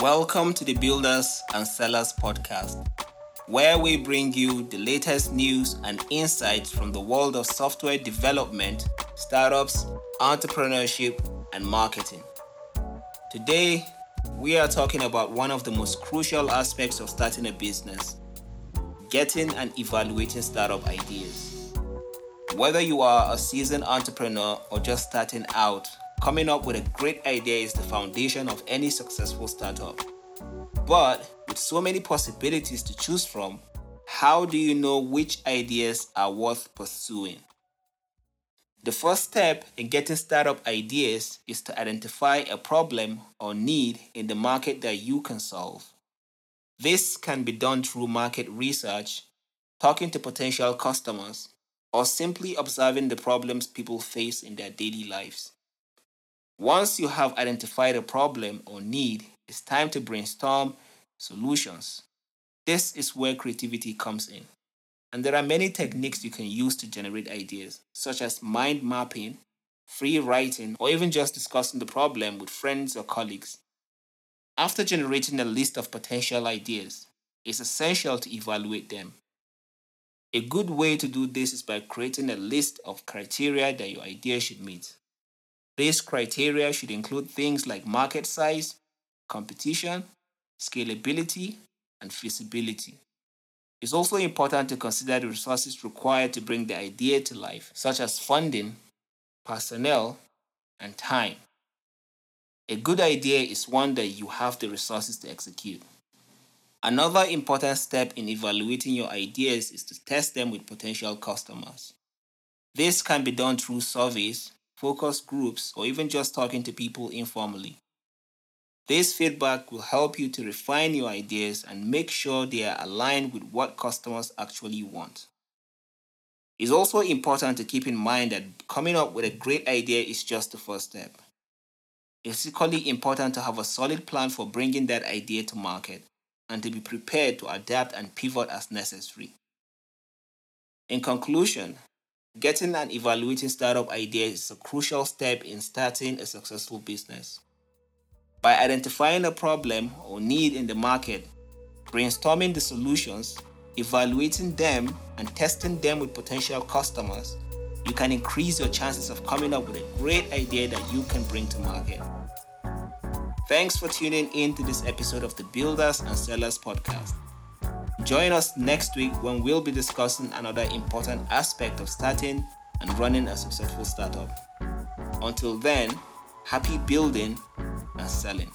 Welcome to the Builders and Sellers Podcast, where we bring you the latest news and insights from the world of software development, startups, entrepreneurship, and marketing. Today, we are talking about one of the most crucial aspects of starting a business getting and evaluating startup ideas. Whether you are a seasoned entrepreneur or just starting out, Coming up with a great idea is the foundation of any successful startup. But with so many possibilities to choose from, how do you know which ideas are worth pursuing? The first step in getting startup ideas is to identify a problem or need in the market that you can solve. This can be done through market research, talking to potential customers, or simply observing the problems people face in their daily lives. Once you have identified a problem or need, it's time to brainstorm solutions. This is where creativity comes in. And there are many techniques you can use to generate ideas, such as mind mapping, free writing, or even just discussing the problem with friends or colleagues. After generating a list of potential ideas, it's essential to evaluate them. A good way to do this is by creating a list of criteria that your idea should meet. These criteria should include things like market size, competition, scalability, and feasibility. It's also important to consider the resources required to bring the idea to life, such as funding, personnel, and time. A good idea is one that you have the resources to execute. Another important step in evaluating your ideas is to test them with potential customers. This can be done through surveys, focus groups, or even just talking to people informally. This feedback will help you to refine your ideas and make sure they are aligned with what customers actually want. It's also important to keep in mind that coming up with a great idea is just the first step. It's equally important to have a solid plan for bringing that idea to market and to be prepared to adapt and pivot as necessary. In conclusion, Getting and evaluating startup ideas is a crucial step in starting a successful business. By identifying a problem or need in the market, brainstorming the solutions, evaluating them, and testing them with potential customers, you can increase your chances of coming up with a great idea that you can bring to market. Thanks for tuning in to this episode of the Builders and Sellers podcast. Join us next week when we'll be discussing another important aspect of starting and running a successful startup. Until then, happy building and selling.